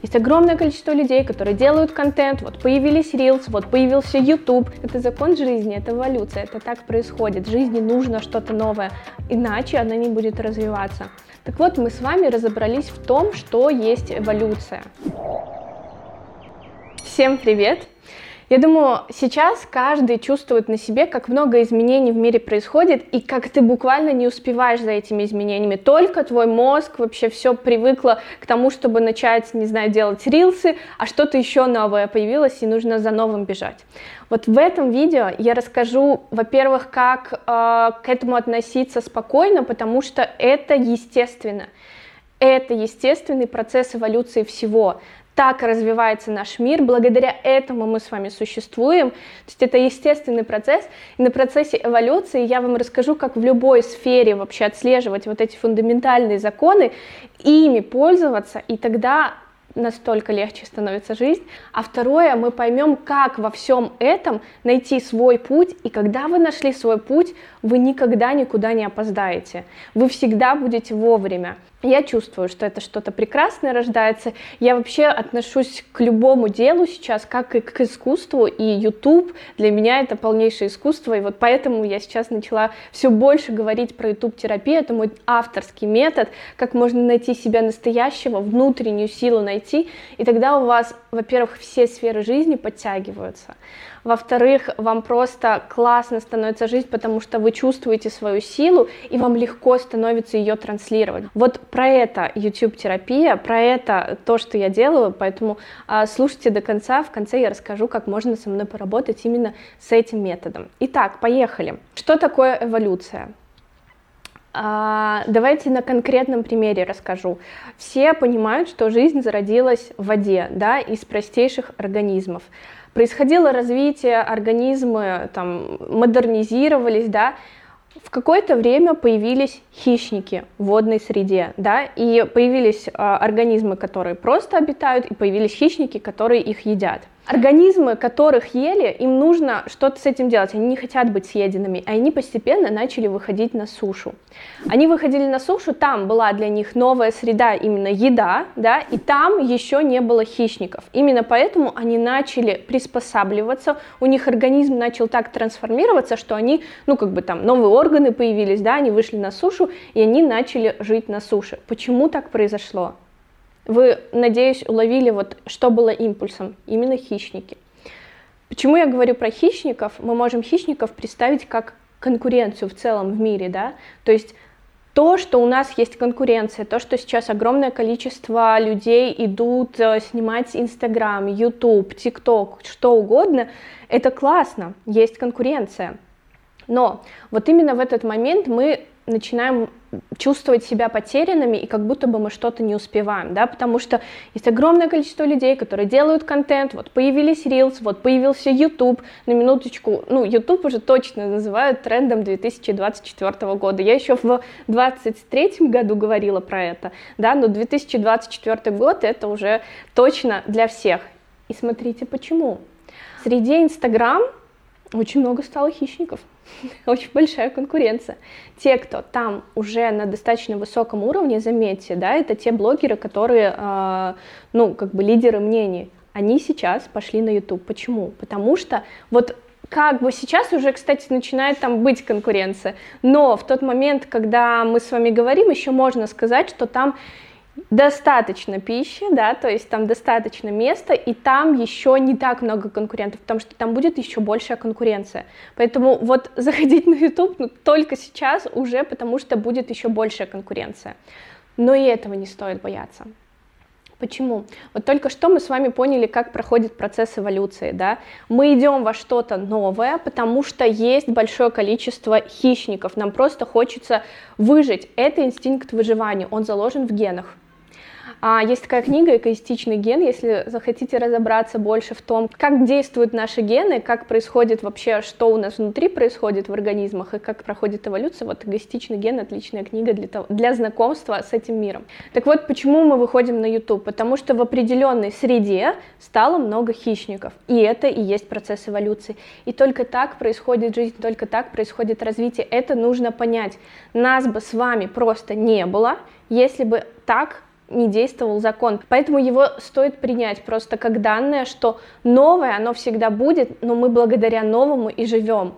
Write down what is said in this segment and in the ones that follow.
Есть огромное количество людей, которые делают контент, вот появились Reels, вот появился YouTube. Это закон жизни, это эволюция, это так происходит. Жизни нужно что-то новое, иначе она не будет развиваться. Так вот, мы с вами разобрались в том, что есть эволюция. Всем привет! Я думаю, сейчас каждый чувствует на себе, как много изменений в мире происходит, и как ты буквально не успеваешь за этими изменениями. Только твой мозг вообще все привыкло к тому, чтобы начать, не знаю, делать рилсы, а что-то еще новое появилось, и нужно за новым бежать. Вот в этом видео я расскажу, во-первых, как э, к этому относиться спокойно, потому что это естественно. Это естественный процесс эволюции всего так развивается наш мир, благодаря этому мы с вами существуем. То есть это естественный процесс, и на процессе эволюции я вам расскажу, как в любой сфере вообще отслеживать вот эти фундаментальные законы, ими пользоваться, и тогда настолько легче становится жизнь. А второе, мы поймем, как во всем этом найти свой путь, и когда вы нашли свой путь, вы никогда никуда не опоздаете. Вы всегда будете вовремя. Я чувствую, что это что-то прекрасное рождается. Я вообще отношусь к любому делу сейчас как и к искусству, и YouTube для меня это полнейшее искусство, и вот поэтому я сейчас начала все больше говорить про YouTube-терапию, это мой авторский метод, как можно найти себя настоящего, внутреннюю силу найти, и тогда у вас, во-первых, все сферы жизни подтягиваются, во-вторых, вам просто классно становится жизнь, потому что вы чувствуете свою силу, и вам легко становится ее транслировать. Вот про это YouTube-терапия, про это то, что я делаю, поэтому а, слушайте до конца, в конце я расскажу, как можно со мной поработать именно с этим методом. Итак, поехали. Что такое эволюция? А, давайте на конкретном примере расскажу. Все понимают, что жизнь зародилась в воде, да, из простейших организмов происходило развитие, организмы там модернизировались, да, в какое-то время появились хищники в водной среде, да, и появились э, организмы, которые просто обитают, и появились хищники, которые их едят. Организмы, которых ели, им нужно что-то с этим делать, они не хотят быть съеденными, и они постепенно начали выходить на сушу. Они выходили на сушу, там была для них новая среда, именно еда, да, и там еще не было хищников. Именно поэтому они начали приспосабливаться, у них организм начал так трансформироваться, что они, ну, как бы там новые органы появились, да, они вышли на сушу, и они начали жить на суше. Почему так произошло? Вы, надеюсь, уловили, вот, что было импульсом. Именно хищники. Почему я говорю про хищников? Мы можем хищников представить как конкуренцию в целом в мире, да? То есть то, что у нас есть конкуренция, то, что сейчас огромное количество людей идут э, снимать Инстаграм, Ютуб, ТикТок, что угодно, это классно, есть конкуренция. Но вот именно в этот момент мы начинаем чувствовать себя потерянными и как будто бы мы что-то не успеваем, да, потому что есть огромное количество людей, которые делают контент, вот появились Reels, вот появился YouTube, на минуточку, ну, YouTube уже точно называют трендом 2024 года, я еще в 2023 году говорила про это, да, но 2024 год это уже точно для всех, и смотрите почему. Среди Instagram очень много стало хищников, очень большая конкуренция. Те, кто там уже на достаточно высоком уровне, заметьте, да, это те блогеры, которые, э, ну, как бы лидеры мнений, они сейчас пошли на YouTube. Почему? Потому что вот как бы сейчас уже, кстати, начинает там быть конкуренция, но в тот момент, когда мы с вами говорим, еще можно сказать, что там достаточно пищи, да, то есть там достаточно места, и там еще не так много конкурентов, потому что там будет еще большая конкуренция. Поэтому вот заходить на YouTube ну, только сейчас уже, потому что будет еще большая конкуренция. Но и этого не стоит бояться. Почему? Вот только что мы с вами поняли, как проходит процесс эволюции, да? Мы идем во что-то новое, потому что есть большое количество хищников, нам просто хочется выжить. Это инстинкт выживания, он заложен в генах. А, есть такая книга «Эгоистичный ген», если захотите разобраться больше в том, как действуют наши гены, как происходит вообще, что у нас внутри происходит в организмах и как проходит эволюция, вот «Эгоистичный ген» — отличная книга для, того, для знакомства с этим миром. Так вот, почему мы выходим на YouTube? Потому что в определенной среде стало много хищников, и это и есть процесс эволюции. И только так происходит жизнь, только так происходит развитие. Это нужно понять. Нас бы с вами просто не было, если бы так не действовал закон. Поэтому его стоит принять просто как данное, что новое, оно всегда будет, но мы благодаря новому и живем.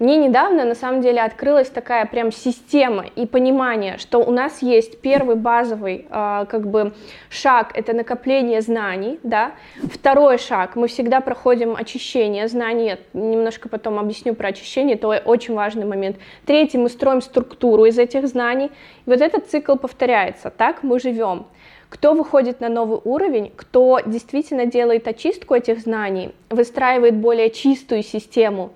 Мне недавно, на самом деле, открылась такая прям система и понимание, что у нас есть первый базовый э, как бы шаг, это накопление знаний, да. Второй шаг, мы всегда проходим очищение знаний, я немножко потом объясню про очищение, это очень важный момент. Третий, мы строим структуру из этих знаний, и вот этот цикл повторяется, так мы живем. Кто выходит на новый уровень, кто действительно делает очистку этих знаний, выстраивает более чистую систему,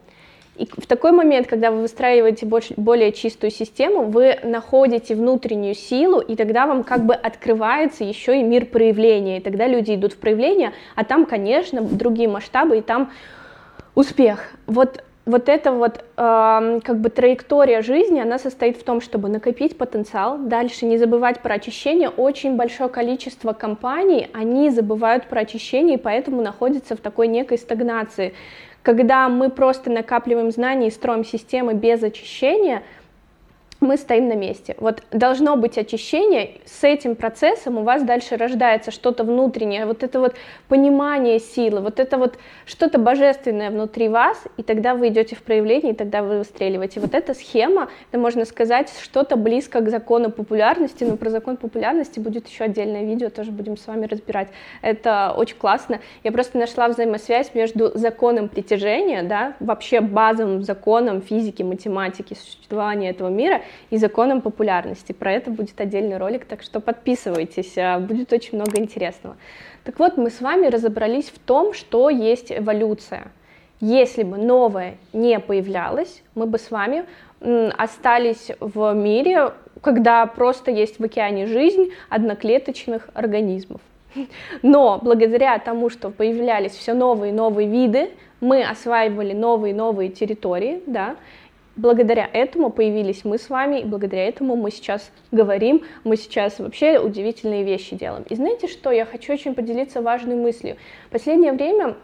и в такой момент, когда вы выстраиваете более чистую систему, вы находите внутреннюю силу, и тогда вам как бы открывается еще и мир проявления, и тогда люди идут в проявление, а там, конечно, другие масштабы, и там успех. Вот вот эта вот э, как бы траектория жизни, она состоит в том, чтобы накопить потенциал, дальше не забывать про очищение. Очень большое количество компаний, они забывают про очищение, и поэтому находятся в такой некой стагнации когда мы просто накапливаем знания и строим системы без очищения, мы стоим на месте. Вот должно быть очищение, с этим процессом у вас дальше рождается что-то внутреннее, вот это вот понимание силы, вот это вот что-то божественное внутри вас, и тогда вы идете в проявление, и тогда вы выстреливаете. Вот эта схема, это можно сказать, что-то близко к закону популярности, но про закон популярности будет еще отдельное видео, тоже будем с вами разбирать. Это очень классно. Я просто нашла взаимосвязь между законом притяжения, да, вообще базовым законом физики, математики, существования этого мира и законом популярности. Про это будет отдельный ролик, так что подписывайтесь, а, будет очень много интересного. Так вот, мы с вами разобрались в том, что есть эволюция. Если бы новое не появлялось, мы бы с вами остались в мире, когда просто есть в океане жизнь одноклеточных организмов. Но благодаря тому, что появлялись все новые и новые виды, мы осваивали новые и новые территории, да, благодаря этому появились мы с вами, и благодаря этому мы сейчас говорим, мы сейчас вообще удивительные вещи делаем. И знаете что, я хочу очень поделиться важной мыслью. В последнее время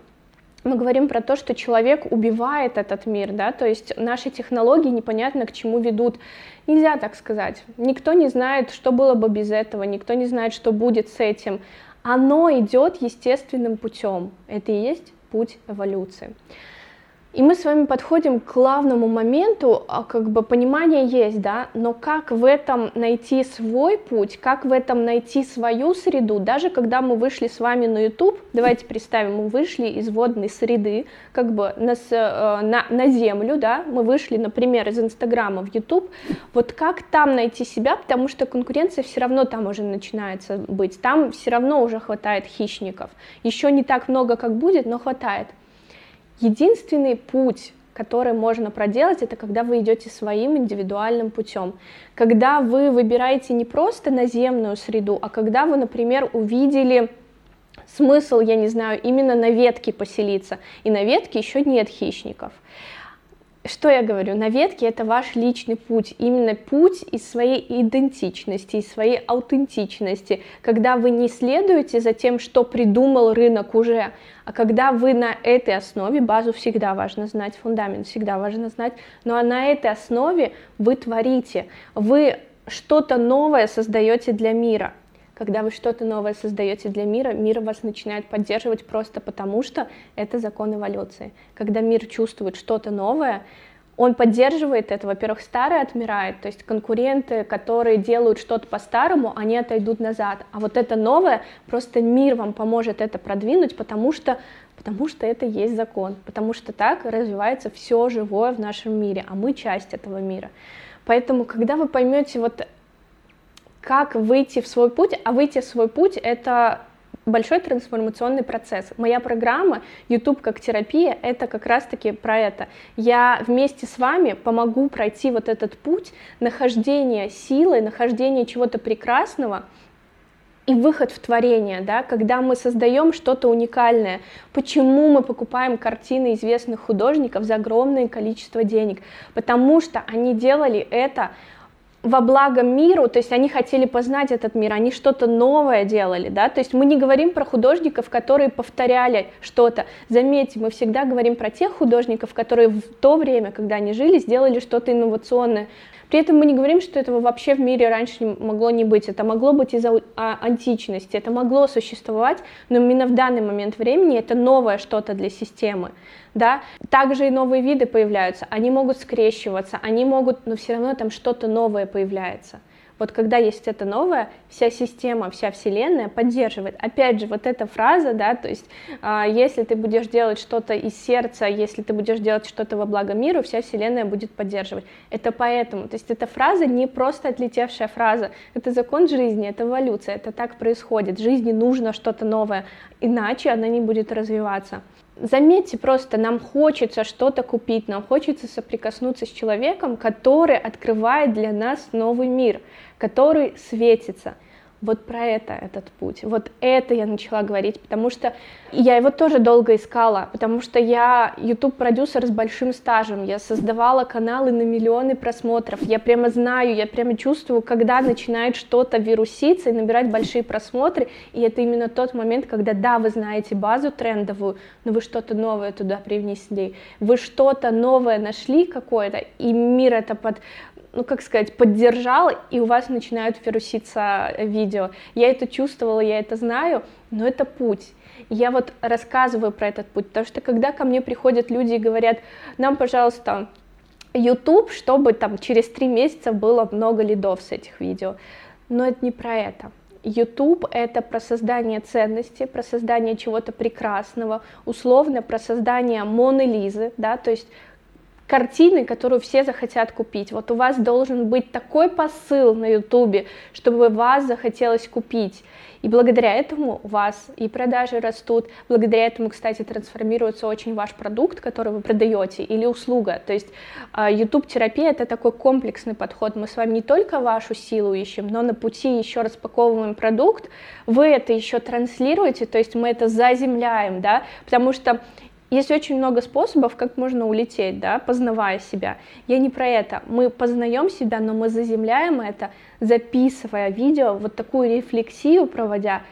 мы говорим про то, что человек убивает этот мир, да, то есть наши технологии непонятно к чему ведут. Нельзя так сказать. Никто не знает, что было бы без этого, никто не знает, что будет с этим. Оно идет естественным путем. Это и есть путь эволюции. И мы с вами подходим к главному моменту, а, как бы понимание есть, да, но как в этом найти свой путь, как в этом найти свою среду, даже когда мы вышли с вами на YouTube, давайте представим, мы вышли из водной среды, как бы на, э, на, на землю, да, мы вышли, например, из Инстаграма в YouTube, вот как там найти себя, потому что конкуренция все равно там уже начинается быть, там все равно уже хватает хищников, еще не так много, как будет, но хватает. Единственный путь, который можно проделать, это когда вы идете своим индивидуальным путем. Когда вы выбираете не просто наземную среду, а когда вы, например, увидели смысл, я не знаю, именно на ветке поселиться, и на ветке еще нет хищников что я говорю, на ветке это ваш личный путь, именно путь из своей идентичности, из своей аутентичности, когда вы не следуете за тем, что придумал рынок уже, а когда вы на этой основе, базу всегда важно знать, фундамент всегда важно знать, но на этой основе вы творите, вы что-то новое создаете для мира. Когда вы что-то новое создаете для мира, мир вас начинает поддерживать просто потому, что это закон эволюции. Когда мир чувствует что-то новое, он поддерживает это, во-первых, старое отмирает, то есть конкуренты, которые делают что-то по-старому, они отойдут назад, а вот это новое, просто мир вам поможет это продвинуть, потому что, потому что это есть закон, потому что так развивается все живое в нашем мире, а мы часть этого мира. Поэтому, когда вы поймете вот как выйти в свой путь, а выйти в свой путь — это большой трансформационный процесс. Моя программа YouTube как терапия — это как раз-таки про это. Я вместе с вами помогу пройти вот этот путь нахождения силы, нахождения чего-то прекрасного, и выход в творение, да, когда мы создаем что-то уникальное. Почему мы покупаем картины известных художников за огромное количество денег? Потому что они делали это во благо миру, то есть они хотели познать этот мир, они что-то новое делали, да, то есть мы не говорим про художников, которые повторяли что-то. Заметьте, мы всегда говорим про тех художников, которые в то время, когда они жили, сделали что-то инновационное. При этом мы не говорим, что этого вообще в мире раньше могло не быть. Это могло быть из-за а, античности, это могло существовать, но именно в данный момент времени это новое что-то для системы. Да? Также и новые виды появляются, они могут скрещиваться, они могут, но все равно там что-то новое появляется. Вот когда есть это новое, вся система, вся вселенная поддерживает. Опять же, вот эта фраза, да, то есть э, если ты будешь делать что-то из сердца, если ты будешь делать что-то во благо миру, вся вселенная будет поддерживать. Это поэтому, то есть эта фраза не просто отлетевшая фраза, это закон жизни, это эволюция, это так происходит. Жизни нужно что-то новое, иначе она не будет развиваться заметьте просто, нам хочется что-то купить, нам хочется соприкоснуться с человеком, который открывает для нас новый мир, который светится – вот про это этот путь. Вот это я начала говорить, потому что я его тоже долго искала, потому что я YouTube-продюсер с большим стажем, я создавала каналы на миллионы просмотров, я прямо знаю, я прямо чувствую, когда начинает что-то вируситься и набирать большие просмотры, и это именно тот момент, когда, да, вы знаете базу трендовую, но вы что-то новое туда привнесли, вы что-то новое нашли какое-то, и мир это под ну, как сказать, поддержал, и у вас начинают вируситься видео. Я это чувствовала, я это знаю, но это путь. Я вот рассказываю про этот путь, потому что когда ко мне приходят люди и говорят, нам, пожалуйста, YouTube, чтобы там через три месяца было много лидов с этих видео. Но это не про это. YouTube — это про создание ценности, про создание чего-то прекрасного, условно про создание Моны Лизы, да, то есть картины, которую все захотят купить. Вот у вас должен быть такой посыл на ютубе, чтобы вас захотелось купить. И благодаря этому у вас и продажи растут, благодаря этому, кстати, трансформируется очень ваш продукт, который вы продаете, или услуга. То есть а, YouTube-терапия — это такой комплексный подход. Мы с вами не только вашу силу ищем, но на пути еще распаковываем продукт, вы это еще транслируете, то есть мы это заземляем, да, потому что есть очень много способов, как можно улететь, да, познавая себя. Я не про это. Мы познаем себя, но мы заземляем это, записывая видео, вот такую рефлексию проводя.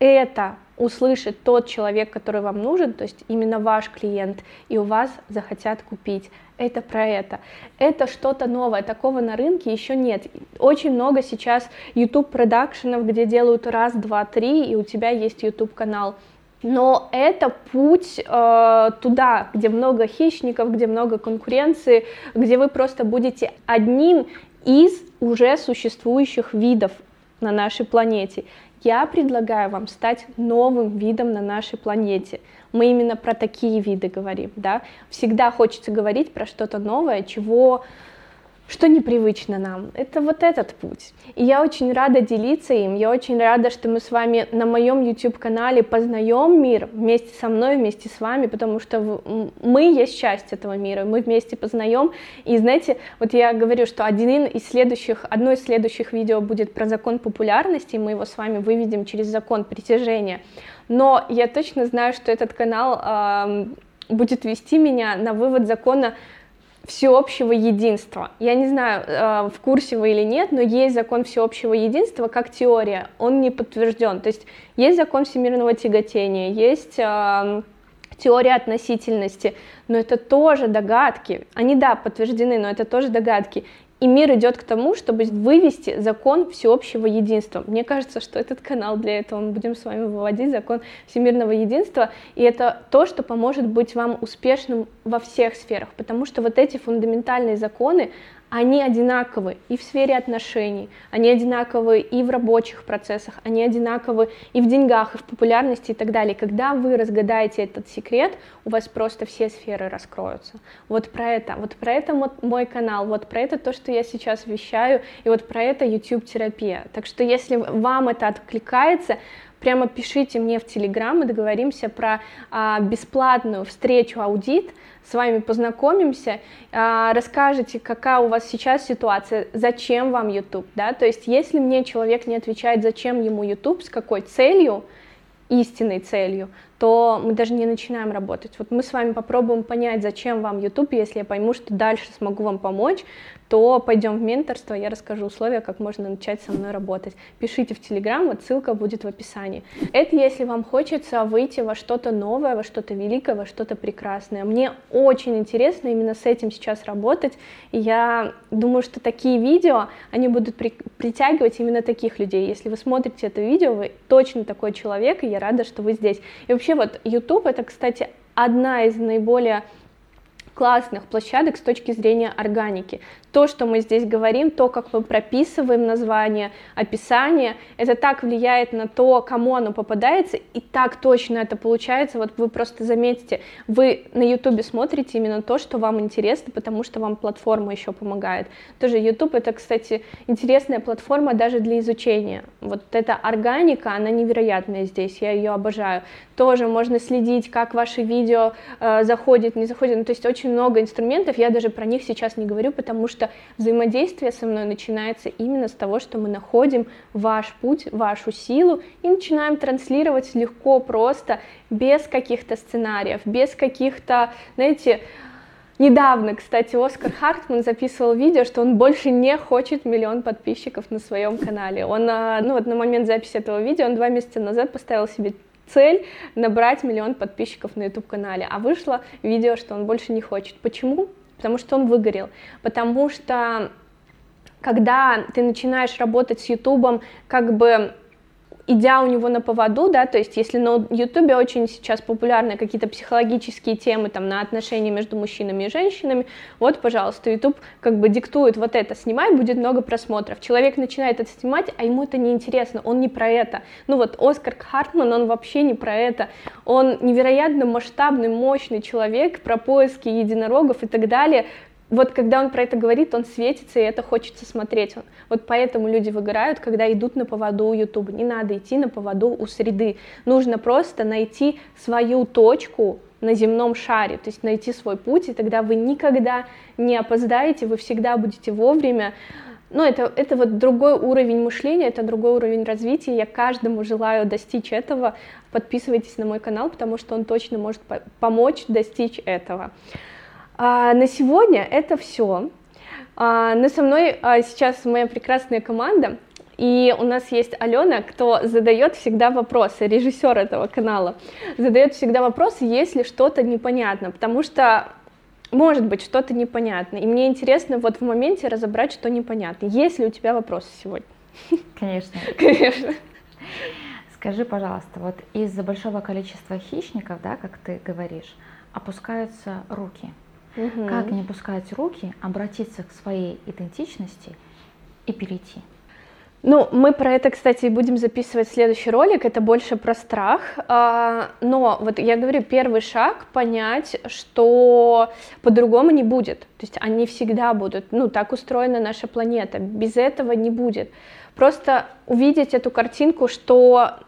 Это услышит тот человек, который вам нужен, то есть именно ваш клиент, и у вас захотят купить. Это про это. Это что-то новое, такого на рынке еще нет. Очень много сейчас YouTube продакшенов, где делают раз, два, три, и у тебя есть YouTube канал но это путь э, туда, где много хищников, где много конкуренции, где вы просто будете одним из уже существующих видов на нашей планете. Я предлагаю вам стать новым видом на нашей планете. Мы именно про такие виды говорим, да. Всегда хочется говорить про что-то новое, чего что непривычно нам. Это вот этот путь. И я очень рада делиться им. Я очень рада, что мы с вами на моем YouTube-канале познаем мир вместе со мной, вместе с вами, потому что мы есть часть этого мира, мы вместе познаем. И знаете, вот я говорю, что один из следующих, одно из следующих видео будет про закон популярности, мы его с вами выведем через закон притяжения. Но я точно знаю, что этот канал э, будет вести меня на вывод закона всеобщего единства. Я не знаю, э, в курсе вы или нет, но есть закон всеобщего единства как теория, он не подтвержден. То есть есть закон всемирного тяготения, есть эм, теория относительности, но это тоже догадки. Они, да, подтверждены, но это тоже догадки. И мир идет к тому, чтобы вывести закон всеобщего единства. Мне кажется, что этот канал для этого мы будем с вами выводить закон всемирного единства, и это то, что поможет быть вам успешным во всех сферах, потому что вот эти фундаментальные законы, они одинаковы и в сфере отношений, они одинаковы и в рабочих процессах, они одинаковы и в деньгах, и в популярности и так далее. Когда вы разгадаете этот секрет, у вас просто все сферы раскроются. Вот про это, вот про это мой канал, вот про это то, что я сейчас вещаю, и вот про это YouTube-терапия. Так что если вам это откликается, прямо пишите мне в Телеграм, мы договоримся про а, бесплатную встречу аудит, с вами познакомимся, а, расскажете, какая у вас сейчас ситуация, зачем вам YouTube, да, то есть если мне человек не отвечает, зачем ему YouTube, с какой целью, истинной целью, то мы даже не начинаем работать. Вот мы с вами попробуем понять, зачем вам YouTube, если я пойму, что дальше смогу вам помочь, то пойдем в менторство, я расскажу условия, как можно начать со мной работать. Пишите в Телеграм, вот ссылка будет в описании. Это если вам хочется выйти во что-то новое, во что-то великое, во что-то прекрасное. Мне очень интересно именно с этим сейчас работать, и я думаю, что такие видео, они будут при притягивать именно таких людей. Если вы смотрите это видео, вы точно такой человек, и я рада, что вы здесь. И вообще вот YouTube это, кстати, одна из наиболее классных площадок с точки зрения органики. То, что мы здесь говорим, то, как мы прописываем название, описание, это так влияет на то, кому оно попадается, и так точно это получается. Вот вы просто заметите, вы на YouTube смотрите именно то, что вам интересно, потому что вам платформа еще помогает. Тоже YouTube это, кстати, интересная платформа даже для изучения. Вот эта органика, она невероятная здесь, я ее обожаю. Тоже можно следить, как ваши видео э, заходят, не заходят. Ну, то есть очень много инструментов, я даже про них сейчас не говорю, потому что взаимодействие со мной начинается именно с того, что мы находим ваш путь, вашу силу и начинаем транслировать легко, просто, без каких-то сценариев, без каких-то, знаете, Недавно, кстати, Оскар Хартман записывал видео, что он больше не хочет миллион подписчиков на своем канале. Он, а, ну вот на момент записи этого видео, он два месяца назад поставил себе цель набрать миллион подписчиков на YouTube-канале, а вышло видео, что он больше не хочет. Почему? потому что он выгорел, потому что когда ты начинаешь работать с Ютубом, как бы идя у него на поводу, да, то есть если на Ютубе очень сейчас популярны какие-то психологические темы там на отношения между мужчинами и женщинами, вот, пожалуйста, Ютуб как бы диктует вот это, снимай, будет много просмотров. Человек начинает это снимать, а ему это не интересно, он не про это. Ну вот Оскар Хартман, он вообще не про это. Он невероятно масштабный, мощный человек про поиски единорогов и так далее, вот когда он про это говорит, он светится, и это хочется смотреть. Вот поэтому люди выгорают, когда идут на поводу у YouTube. Не надо идти на поводу у среды. Нужно просто найти свою точку на земном шаре, то есть найти свой путь, и тогда вы никогда не опоздаете, вы всегда будете вовремя. Но это, это вот другой уровень мышления, это другой уровень развития. Я каждому желаю достичь этого. Подписывайтесь на мой канал, потому что он точно может помочь достичь этого. А, на сегодня это все. А, но со мной а, сейчас моя прекрасная команда, и у нас есть Алена, кто задает всегда вопросы, режиссер этого канала, задает всегда вопросы, если что-то непонятно, потому что может быть что-то непонятно, и мне интересно вот в моменте разобрать, что непонятно. Есть ли у тебя вопросы сегодня? Конечно. Конечно. Скажи, пожалуйста, вот из-за большого количества хищников, да, как ты говоришь, опускаются руки. Угу. Как не опускать руки, обратиться к своей идентичности и перейти. Ну, мы про это, кстати, будем записывать следующий ролик, это больше про страх, а, но вот я говорю, первый шаг понять, что по-другому не будет, то есть они всегда будут, ну, так устроена наша планета, без этого не будет. Просто увидеть эту картинку, что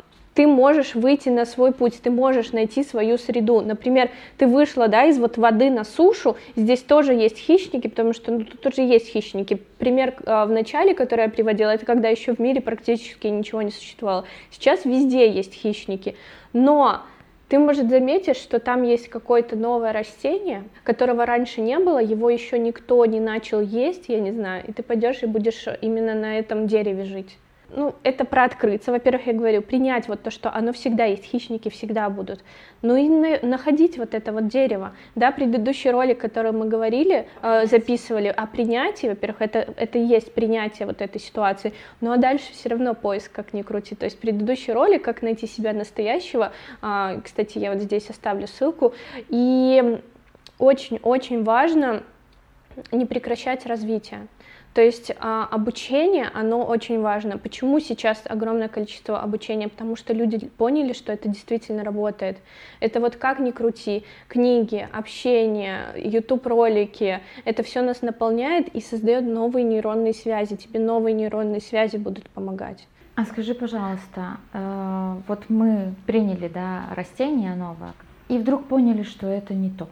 ты можешь выйти на свой путь, ты можешь найти свою среду. Например, ты вышла да, из вот воды на сушу, здесь тоже есть хищники, потому что ну, тут тоже есть хищники. Пример э, в начале, который я приводила, это когда еще в мире практически ничего не существовало. Сейчас везде есть хищники, но ты, может, заметишь, что там есть какое-то новое растение, которого раньше не было, его еще никто не начал есть, я не знаю, и ты пойдешь и будешь именно на этом дереве жить ну, это про открыться. Во-первых, я говорю, принять вот то, что оно всегда есть, хищники всегда будут. Ну и на, находить вот это вот дерево. Да, предыдущий ролик, который мы говорили, э, записывали о принятии, во-первых, это, это и есть принятие вот этой ситуации, ну а дальше все равно поиск, как ни крути. То есть предыдущий ролик, как найти себя настоящего, э, кстати, я вот здесь оставлю ссылку, и очень-очень важно не прекращать развитие. То есть а, обучение, оно очень важно. Почему сейчас огромное количество обучения? Потому что люди поняли, что это действительно работает. Это вот как ни крути, книги, общение, YouTube-ролики, это все нас наполняет и создает новые нейронные связи. Тебе новые нейронные связи будут помогать. А скажи, пожалуйста, э, вот мы приняли да, растение новое, и вдруг поняли, что это не то.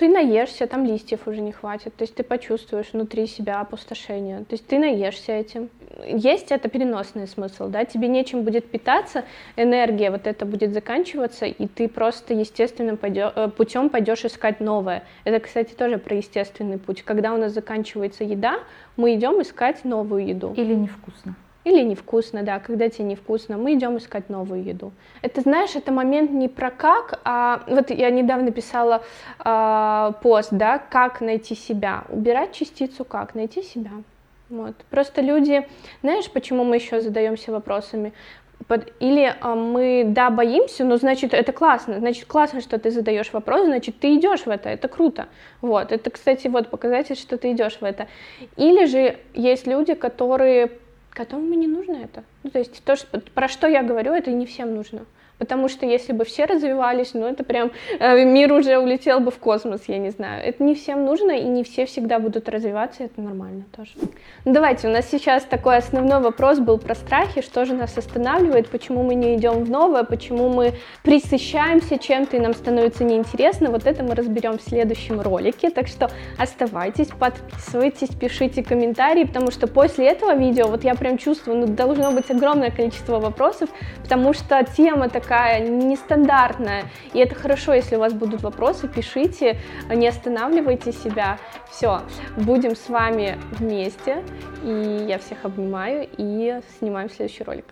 Ты наешься, там листьев уже не хватит, то есть ты почувствуешь внутри себя опустошение, то есть ты наешься этим. Есть это переносный смысл, да, тебе нечем будет питаться, энергия вот это будет заканчиваться, и ты просто естественным э, путем пойдешь искать новое. Это, кстати, тоже про естественный путь. Когда у нас заканчивается еда, мы идем искать новую еду. Или невкусно. Или невкусно, да, когда тебе невкусно, мы идем искать новую еду. Это, знаешь, это момент не про как, а вот я недавно писала э, пост, да, как найти себя. Убирать частицу как, найти себя. Вот. Просто люди, знаешь, почему мы еще задаемся вопросами? Или а, мы, да, боимся, но значит, это классно, значит, классно, что ты задаешь вопрос, значит, ты идешь в это, это круто. Вот, это, кстати, вот показатель, что ты идешь в это. Или же есть люди, которые которому не нужно это. Ну, то есть то, что, про что я говорю, это не всем нужно. Потому что если бы все развивались, ну это прям э, мир уже улетел бы в космос, я не знаю. Это не всем нужно, и не все всегда будут развиваться, это нормально тоже. Ну, давайте, у нас сейчас такой основной вопрос был про страхи, что же нас останавливает, почему мы не идем в новое, почему мы присыщаемся чем-то и нам становится неинтересно. Вот это мы разберем в следующем ролике, так что оставайтесь, подписывайтесь, пишите комментарии, потому что после этого видео, вот я прям чувствую, ну должно быть огромное количество вопросов, потому что тема такая такая нестандартная. И это хорошо, если у вас будут вопросы, пишите, не останавливайте себя. Все, будем с вами вместе. И я всех обнимаю и снимаем следующий ролик.